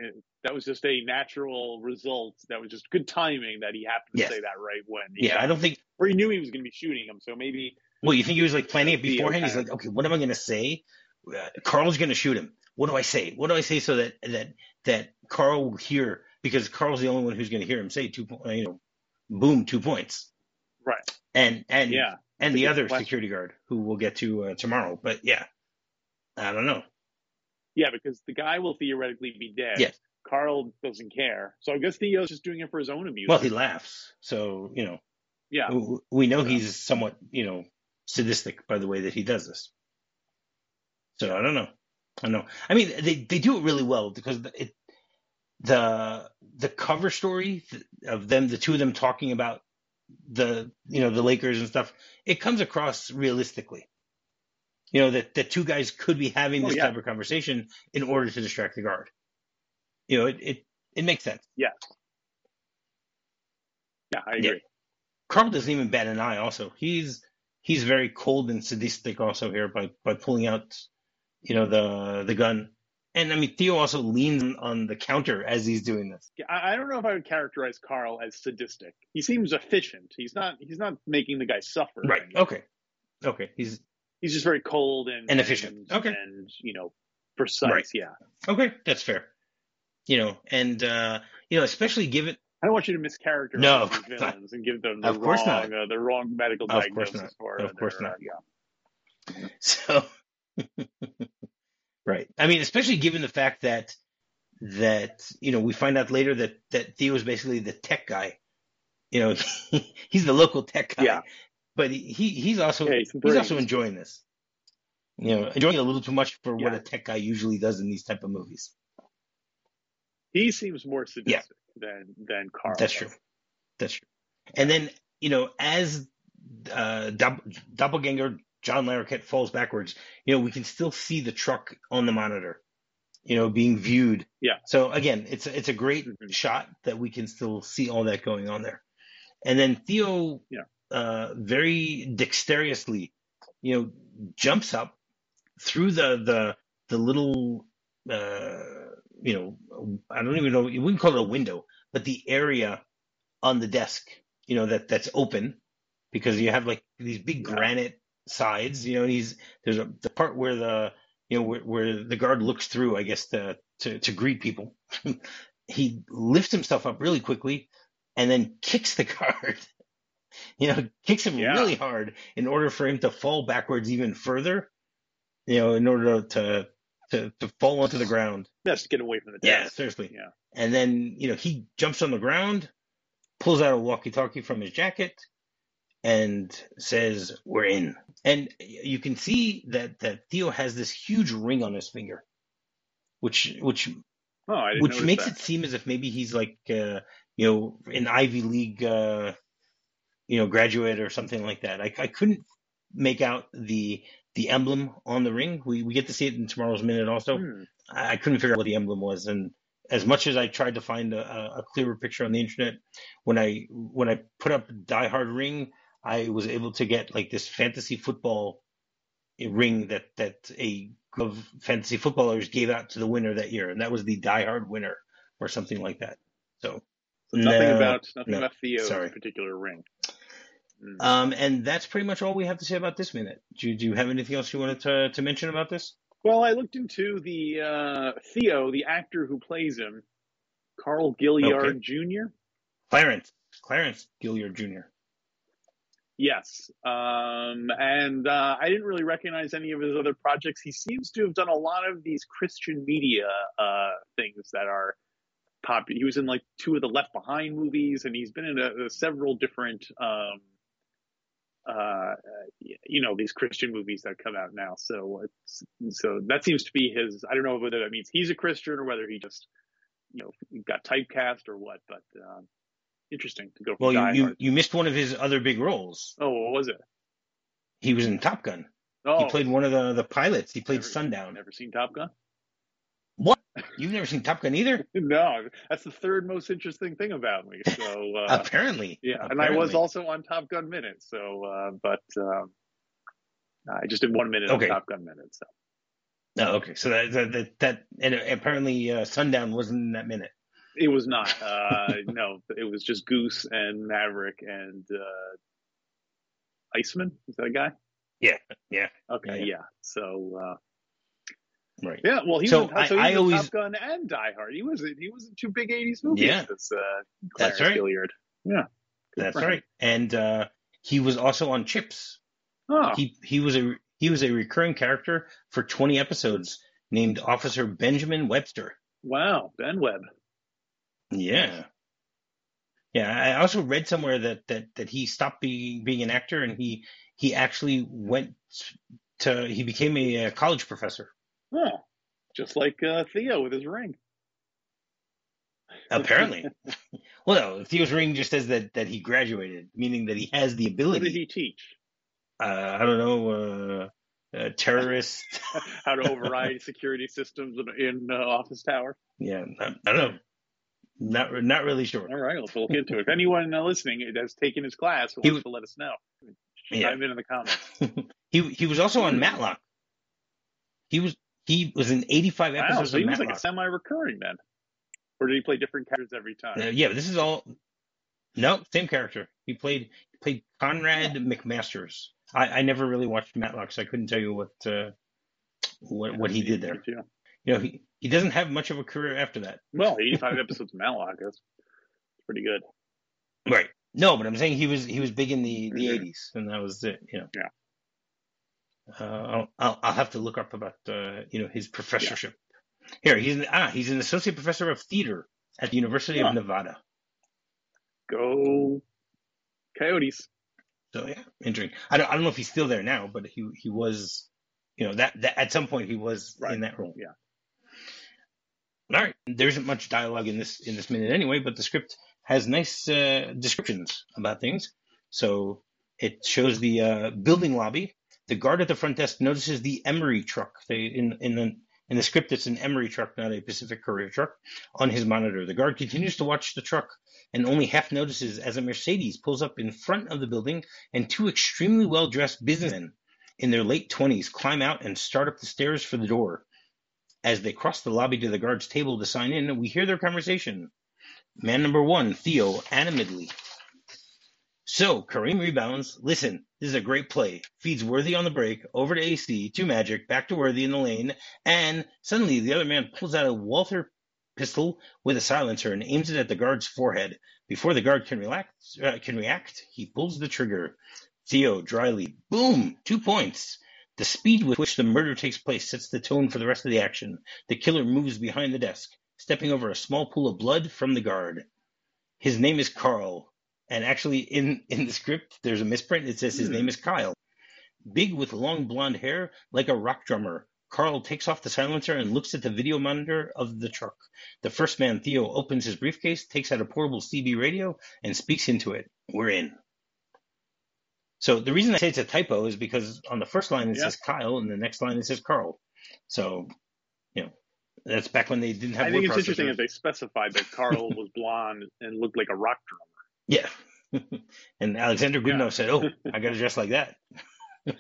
Speaker 2: that was just a natural result. That was just good timing that he happened to
Speaker 1: Yes.
Speaker 2: say that right when. He
Speaker 1: Yeah, I don't think.
Speaker 2: or he knew he was going to be shooting him, so maybe
Speaker 1: Well, you think he was like planning it beforehand? He's like, okay, what am I going to say? Uh, Carl's going to shoot him. What do I say? What do I say so that that that Carl will hear? Because Carl's the only one who's going to hear him say two. You know, boom, two points.
Speaker 2: right.
Speaker 1: And and
Speaker 2: Yeah,
Speaker 1: and the other
Speaker 2: question.
Speaker 1: security guard who we'll get to uh, tomorrow. But yeah, I don't know.
Speaker 2: yeah, because the guy will theoretically be dead.
Speaker 1: Yes.
Speaker 2: Carl doesn't care, so I guess Theo's just doing it for his own amusement.
Speaker 1: Well, he laughs, so you know
Speaker 2: yeah,
Speaker 1: we know
Speaker 2: Yeah.
Speaker 1: he's somewhat you know sadistic by the way that he does this. So I don't know. I don't know. I mean, they they do it really well because it the the cover story of them, the two of them talking about the you know the Lakers and stuff, it comes across realistically. You know that that two guys could be having
Speaker 2: Oh,
Speaker 1: this
Speaker 2: yeah.
Speaker 1: type of conversation in order to distract the guard. You know, it it, it makes sense.
Speaker 2: Yeah. Yeah, I
Speaker 1: Yeah.
Speaker 2: agree.
Speaker 1: Carl doesn't even bat an eye. Also, he's he's very cold and sadistic. Also here by by pulling out, you know, the the gun. And I mean, Theo also leans on the counter as he's doing this.
Speaker 2: Yeah, I, don't know if I would characterize Carl as sadistic. He seems efficient. He's not. He's not making the guy suffer.
Speaker 1: Right. Okay. Okay. He's
Speaker 2: He's just very cold and
Speaker 1: And efficient.
Speaker 2: and,
Speaker 1: Okay.
Speaker 2: and you know precise.
Speaker 1: Right.
Speaker 2: Yeah.
Speaker 1: okay. That's fair. You know, and uh, you know, especially given
Speaker 2: I don't want you to mischaracterize
Speaker 1: No, of course
Speaker 2: and give them the
Speaker 1: Of
Speaker 2: wrong,
Speaker 1: not.
Speaker 2: uh, the wrong medical
Speaker 1: Of course
Speaker 2: diagnosis
Speaker 1: not.
Speaker 2: for
Speaker 1: Of course not.
Speaker 2: Yeah.
Speaker 1: So, right. I mean, especially given the fact that that you know we find out later that that Theo is basically the tech guy. You know, he's the local tech guy.
Speaker 2: Yeah.
Speaker 1: But he he's also
Speaker 2: Yeah, he's
Speaker 1: he's also enjoying this. You know, enjoying it a little too much for what a tech guy usually does in these type of movies.
Speaker 2: He seems more sadistic than than Carl.
Speaker 1: That's true. That's true. And then you know, as uh, Dopp- doppelganger John Larroquette falls backwards, you know, we can still see the truck on the monitor, you know, being viewed.
Speaker 2: Yeah.
Speaker 1: So again, it's a, it's a great
Speaker 2: Mhm.
Speaker 1: shot that we can still see all that going on there. And then Theo,
Speaker 2: Yeah.
Speaker 1: uh, very dexterously, you know, jumps up through the the the little, uh, you know, I don't even know, you wouldn't call it a window, but the area on the desk, you know, that that's open because you have like these big granite sides, you know, and he's there's a the part where the you know where, where the guard looks through, I guess, to to, to greet people. he lifts himself up really quickly and then kicks the guard. You know, kicks him
Speaker 2: Yeah.
Speaker 1: really hard in order for him to fall backwards even further. You know, in order to to to fall onto the ground.
Speaker 2: Yes, to get away from the
Speaker 1: Yeah, seriously.
Speaker 2: Yeah.
Speaker 1: And then, you know, he jumps on the ground, pulls out a walkie talkie from his jacket, and says, We're in. And you can see that, that Theo has this huge ring on his finger, which which
Speaker 2: Oh, I didn't
Speaker 1: which makes
Speaker 2: that.
Speaker 1: it seem as if maybe he's like uh, you know, an Ivy League uh, you know, graduate or something like that. I, I couldn't make out the the emblem on the ring. We we get to see it in tomorrow's minute also.
Speaker 2: Hmm.
Speaker 1: I I couldn't figure out what the emblem was, and as much as I tried to find a, a- clearer picture on the internet, when I when I put up Die Hard ring, I was able to get like this fantasy football ring that that a group of fantasy footballers gave out to the winner that year, and that was the Die Hard winner or something like that. So,
Speaker 2: So nothing
Speaker 1: no,
Speaker 2: about nothing
Speaker 1: no,
Speaker 2: about Theo's
Speaker 1: sorry.
Speaker 2: particular ring. Hmm.
Speaker 1: um, and that's pretty much all we have to say about this minute. Do, you- do you have anything else you wanted to to mention about this?
Speaker 2: Well, I looked into the uh, Theo, the actor who plays him, Carl Gilliard Jr.
Speaker 1: Clarence, Clarence Gilliard Jr.
Speaker 2: Yes, um, and uh, I didn't really recognize any of his other projects. He seems to have done a lot of these Christian media uh, things that are popular. He was in like two of the Left Behind movies, and he's been in a, a several different, um, uh, you know, these Christian movies that come out now. So, it's, so that seems to be his. I don't know whether that means he's a Christian or whether he just, you know, got typecast or what. But um, interesting to go
Speaker 1: Well, you, you you missed one of his other big roles.
Speaker 2: Oh, what was it?
Speaker 1: He was in Top Gun.
Speaker 2: Oh,
Speaker 1: He played one of the the pilots. He played
Speaker 2: Never-
Speaker 1: Sundown.
Speaker 2: Never seen Top Gun?
Speaker 1: You've never seen Top Gun either?
Speaker 2: No, that's the third most interesting thing about me. So uh,
Speaker 1: apparently.
Speaker 2: yeah, and I was also on Top Gun Minute. So, uh, but um, I just did one minute
Speaker 1: Okay.
Speaker 2: on Top Gun Minute. So
Speaker 1: Oh, okay. So that that that, that and apparently uh, Sundown wasn't in that minute.
Speaker 2: it was not. Uh, no, it was just Goose and Maverick and uh, Iceman. Is that a guy?
Speaker 1: Yeah, yeah.
Speaker 2: Okay,
Speaker 1: Yeah.
Speaker 2: yeah. So uh,
Speaker 1: Right.
Speaker 2: yeah, well, he
Speaker 1: So
Speaker 2: was,
Speaker 1: I-
Speaker 2: so he
Speaker 1: I
Speaker 2: was
Speaker 1: always-
Speaker 2: Top Gun and Die Hard. He was in, he was in two big '80s movies.
Speaker 1: Yeah.
Speaker 2: This, uh,
Speaker 1: That's right.
Speaker 2: Gilliard. Yeah, Good
Speaker 1: That's
Speaker 2: for him.
Speaker 1: right. And uh, he was also on Chips.
Speaker 2: Oh,
Speaker 1: He he was a he was a recurring character for 20 episodes named Officer Benjamin Webster.
Speaker 2: wow, Ben Webb.
Speaker 1: Yeah. Yeah, I also read somewhere that that that he stopped being being an actor and he he actually went to he became a, college professor.
Speaker 2: Oh, just like uh, Theo with his ring.
Speaker 1: Apparently. well, no, Theo's ring just says that that he graduated, meaning that he has the ability.
Speaker 2: What did he teach?
Speaker 1: Uh, I don't know, uh, uh, terrorist.
Speaker 2: How to override security systems in, in uh, Office Tower?
Speaker 1: yeah, I, I don't know. Not not really sure.
Speaker 2: All right, let's look into it. If anyone uh, listening has taken his class,
Speaker 1: He
Speaker 2: wants to let us know,
Speaker 1: Yeah.
Speaker 2: in in the comments.
Speaker 1: he he was also on Matlock. He was he was in 85
Speaker 2: Wow,
Speaker 1: episodes
Speaker 2: so he
Speaker 1: of
Speaker 2: was like a semi-recurring then, or did he play different characters every time?
Speaker 1: Uh, yeah, this is all no same character. He played he played Conrad McMasters. I, I never really watched Matlock, so I couldn't tell you what uh, what what he did there.
Speaker 2: Yeah.
Speaker 1: You know, he he doesn't have much of a career after that.
Speaker 2: Well, 85 episodes of Matlock. That's pretty good.
Speaker 1: Right. No, but I'm saying he was he was big in the the
Speaker 2: Mhm.
Speaker 1: 80s, and that was it. You know.
Speaker 2: Yeah.
Speaker 1: Uh, I'll, I'll I'll have to look up about uh, you know his professorship. Here he's an, ah he's an associate professor of theater at the University
Speaker 2: Huh.
Speaker 1: of Nevada.
Speaker 2: Go Coyotes.
Speaker 1: So yeah, interesting. I don't I don't know if he's still there now, but he he was, you know that, that at some point he was
Speaker 2: Right.
Speaker 1: in that role.
Speaker 2: Yeah.
Speaker 1: All right. There isn't much dialogue in this in this minute anyway, but the script has nice uh, descriptions about things. So it shows the uh, building lobby. The guard at the front desk notices the Emery truck. They in in the in the script, it's an Emery truck, not a Pacific Courier truck, on his monitor. The guard continues to watch the truck and only half notices as a Mercedes pulls up in front of the building and two extremely well dressed businessmen in their late 20s climb out and start up the stairs for the door. As they cross the lobby to the guard's table to sign in, we hear their conversation. Man number one, Theo, animatedly. So, Kareem rebounds. Listen, this is a great play. Feeds Worthy on the break, over to AC, to Magic, back to Worthy in the lane, and suddenly the other man pulls out a Walther pistol with a silencer and aims it at the guard's forehead. Before the guard can, relax, uh, can react, he pulls the trigger. Theo, dryly, boom, two points. The speed with which the murder takes place sets the tone for the rest of the action. The killer moves behind the desk, stepping over a small pool of blood from the guard. His name is Carl, and actually in, in the script there's a misprint. It says his
Speaker 2: Hmm.
Speaker 1: name is Kyle. Big with long blonde hair, like a rock drummer, Carl takes off the silencer and looks at the video monitor of the truck. The first man, Theo, opens his briefcase, takes out a portable CB radio, and speaks into it. We're in. So the reason I say it's a typo is because on the first line it
Speaker 2: Yeah.
Speaker 1: says Kyle, and the next line it says Carl. So, you know, that's back when they didn't have
Speaker 2: I think it's interesting that they specified that Carl was blonde and looked like a rock drummer.
Speaker 1: Yeah. and Alexander Godunov
Speaker 2: Yeah.
Speaker 1: said, Oh, I got to dress like that.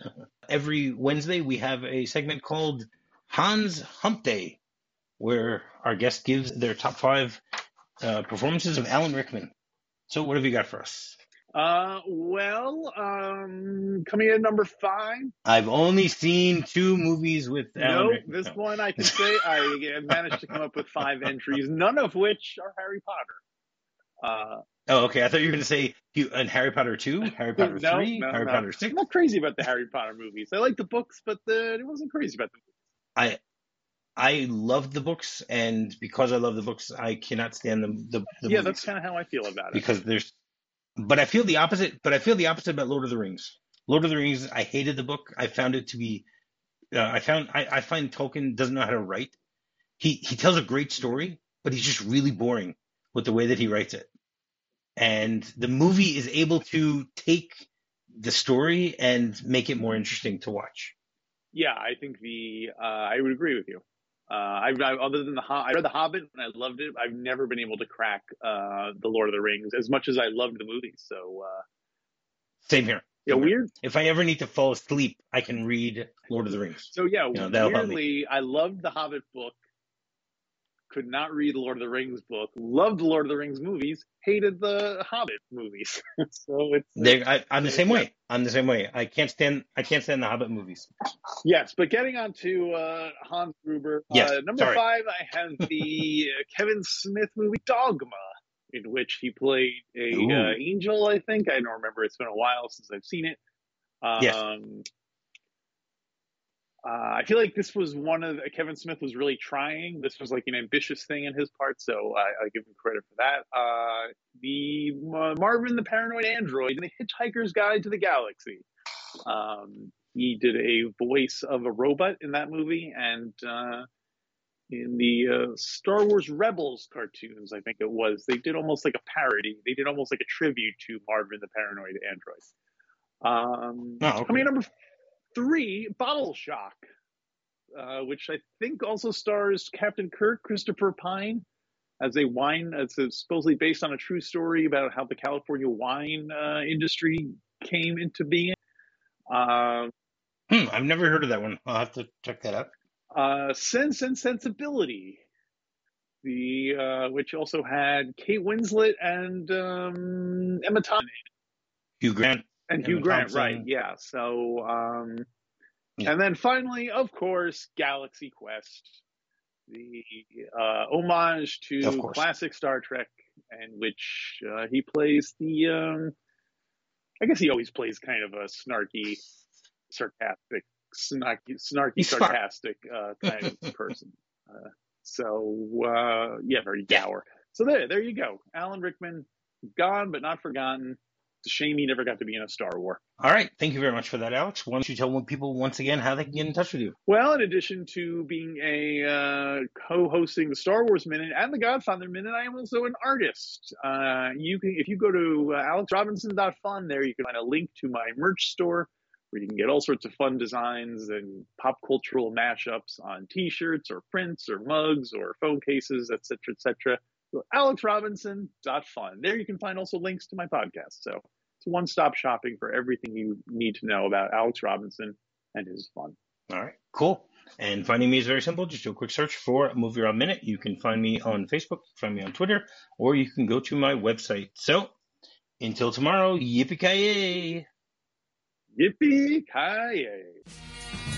Speaker 1: Every Wednesday, we have a segment called Hans Hump Day, where our guest gives their top five uh, performances of Alan Rickman. So, what have you got for us?
Speaker 2: Uh, well, um, coming in at number five.
Speaker 1: I've only seen two movies with Alan
Speaker 2: No,
Speaker 1: Rickman.
Speaker 2: this
Speaker 1: No.
Speaker 2: one I can say I managed to come up with five entries, none of which are Harry Potter. Uh,
Speaker 1: Oh, okay. I thought you were going to say you, and Harry Potter 2, Harry Potter
Speaker 2: No,
Speaker 1: 3,
Speaker 2: no,
Speaker 1: Harry
Speaker 2: no.
Speaker 1: Potter 6.
Speaker 2: I'm not crazy about the Harry Potter movies. I like the books, but the, it wasn't crazy about the movies.
Speaker 1: I I love the books, and because I love the books, I cannot stand the the, the
Speaker 2: yeah,
Speaker 1: movies.
Speaker 2: that's kind of how I feel about it.
Speaker 1: because there's but I feel the opposite but I feel the opposite about Lord of the Rings. Lord of the Rings I hated the book. I found it to be uh, I found I, I find Tolkien doesn't know how to write. He he tells a great story, but he's just really boring with the way that he writes it. And the movie is able to take the story and make it more interesting to watch.
Speaker 2: Yeah, I think the uh, I would agree with you. Uh, I, I other than the I read the Hobbit and I loved it. I've never been able to crack uh, the Lord of the Rings as much as I loved the movie. So uh,
Speaker 1: Same here.
Speaker 2: yeah, weird.
Speaker 1: If I ever need to fall asleep, I can read Lord of the Rings.
Speaker 2: So yeah,
Speaker 1: know, help me.
Speaker 2: weirdly, I loved the Hobbit book. Could not read the Lord of the Rings book. Loved the Lord of the Rings movies. Hated the Hobbit movies. so it's
Speaker 1: They, I, I'm the same way. I'm the same way. I can't stand. I can't stand the Hobbit movies.
Speaker 2: Yes, but getting on to uh, Hans Gruber.
Speaker 1: Yes,
Speaker 2: uh, number
Speaker 1: sorry.
Speaker 2: five, I have the uh, Kevin Smith movie Dogma, in which he played a uh, angel. I think I don't remember. It's been a while since I've seen it. Um,
Speaker 1: Yes.
Speaker 2: Uh, I feel like this was one of the, Kevin Smith was really trying. This was like an ambitious thing in his part, so I, I give him credit for that. Uh, the uh, Marvin the Paranoid Android in the Hitchhiker's Guide to the Galaxy. Um, he did a voice of a robot in that movie, and uh, in the uh, Star Wars Rebels cartoons, I think it was, they did almost like a parody. They did almost like a tribute to Marvin the Paranoid Android. Um,
Speaker 1: Oh, okay.
Speaker 2: Coming in number three, Bottle Shock, uh, which I think also stars Captain Kirk, Christopher Pine. as a wine. It's supposedly based on a true story about how the California wine uh, industry came into being. Uh,
Speaker 1: hmm, I've never heard of that one. I'll have to check that out.
Speaker 2: Uh, Sense and Sensibility, the uh, which also had Kate Winslet and um, Emma Thompson.
Speaker 1: Hugh Grant.
Speaker 2: And Hugh Grant,
Speaker 1: Thompson.
Speaker 2: right? Yeah. So, um,
Speaker 1: Yeah.
Speaker 2: and then finally, of course, Galaxy Quest, the uh, homage to classic Star Trek, and which uh, he plays the. Um, I guess he always plays kind of a snarky, sarcastic, snarky, snarky, sarcastic uh, kind of person. Uh, so uh, yeah, very dour. So there, there you go. Alan Rickman, gone but not forgotten. It's a shame he never got to be in a Star War.
Speaker 1: All right. Thank you very much for that, Alex. Why don't you tell people once again how they can get in touch with you?
Speaker 2: Well, in addition to being a uh, co-hosting the Star Wars Minute and the Godfather Minute, I am also an artist. Uh, you can, if you go to uh, alexrobinson.fun, there you can find a link to my merch store where you can get all sorts of fun designs and pop cultural mashups on T-shirts or prints or mugs or phone cases, etc., etc. So alexrobinson.fun. There you can find also links to my podcast. So it's one-stop shopping for everything you need to know about Alex Robinson and his fun.
Speaker 1: All right, cool. And finding me is very simple. Just do a quick search for Movie Rob Minute. You can find me on Facebook, find me on Twitter, or you can go to my website. So until tomorrow, yippee ki yay!
Speaker 2: Yippee ki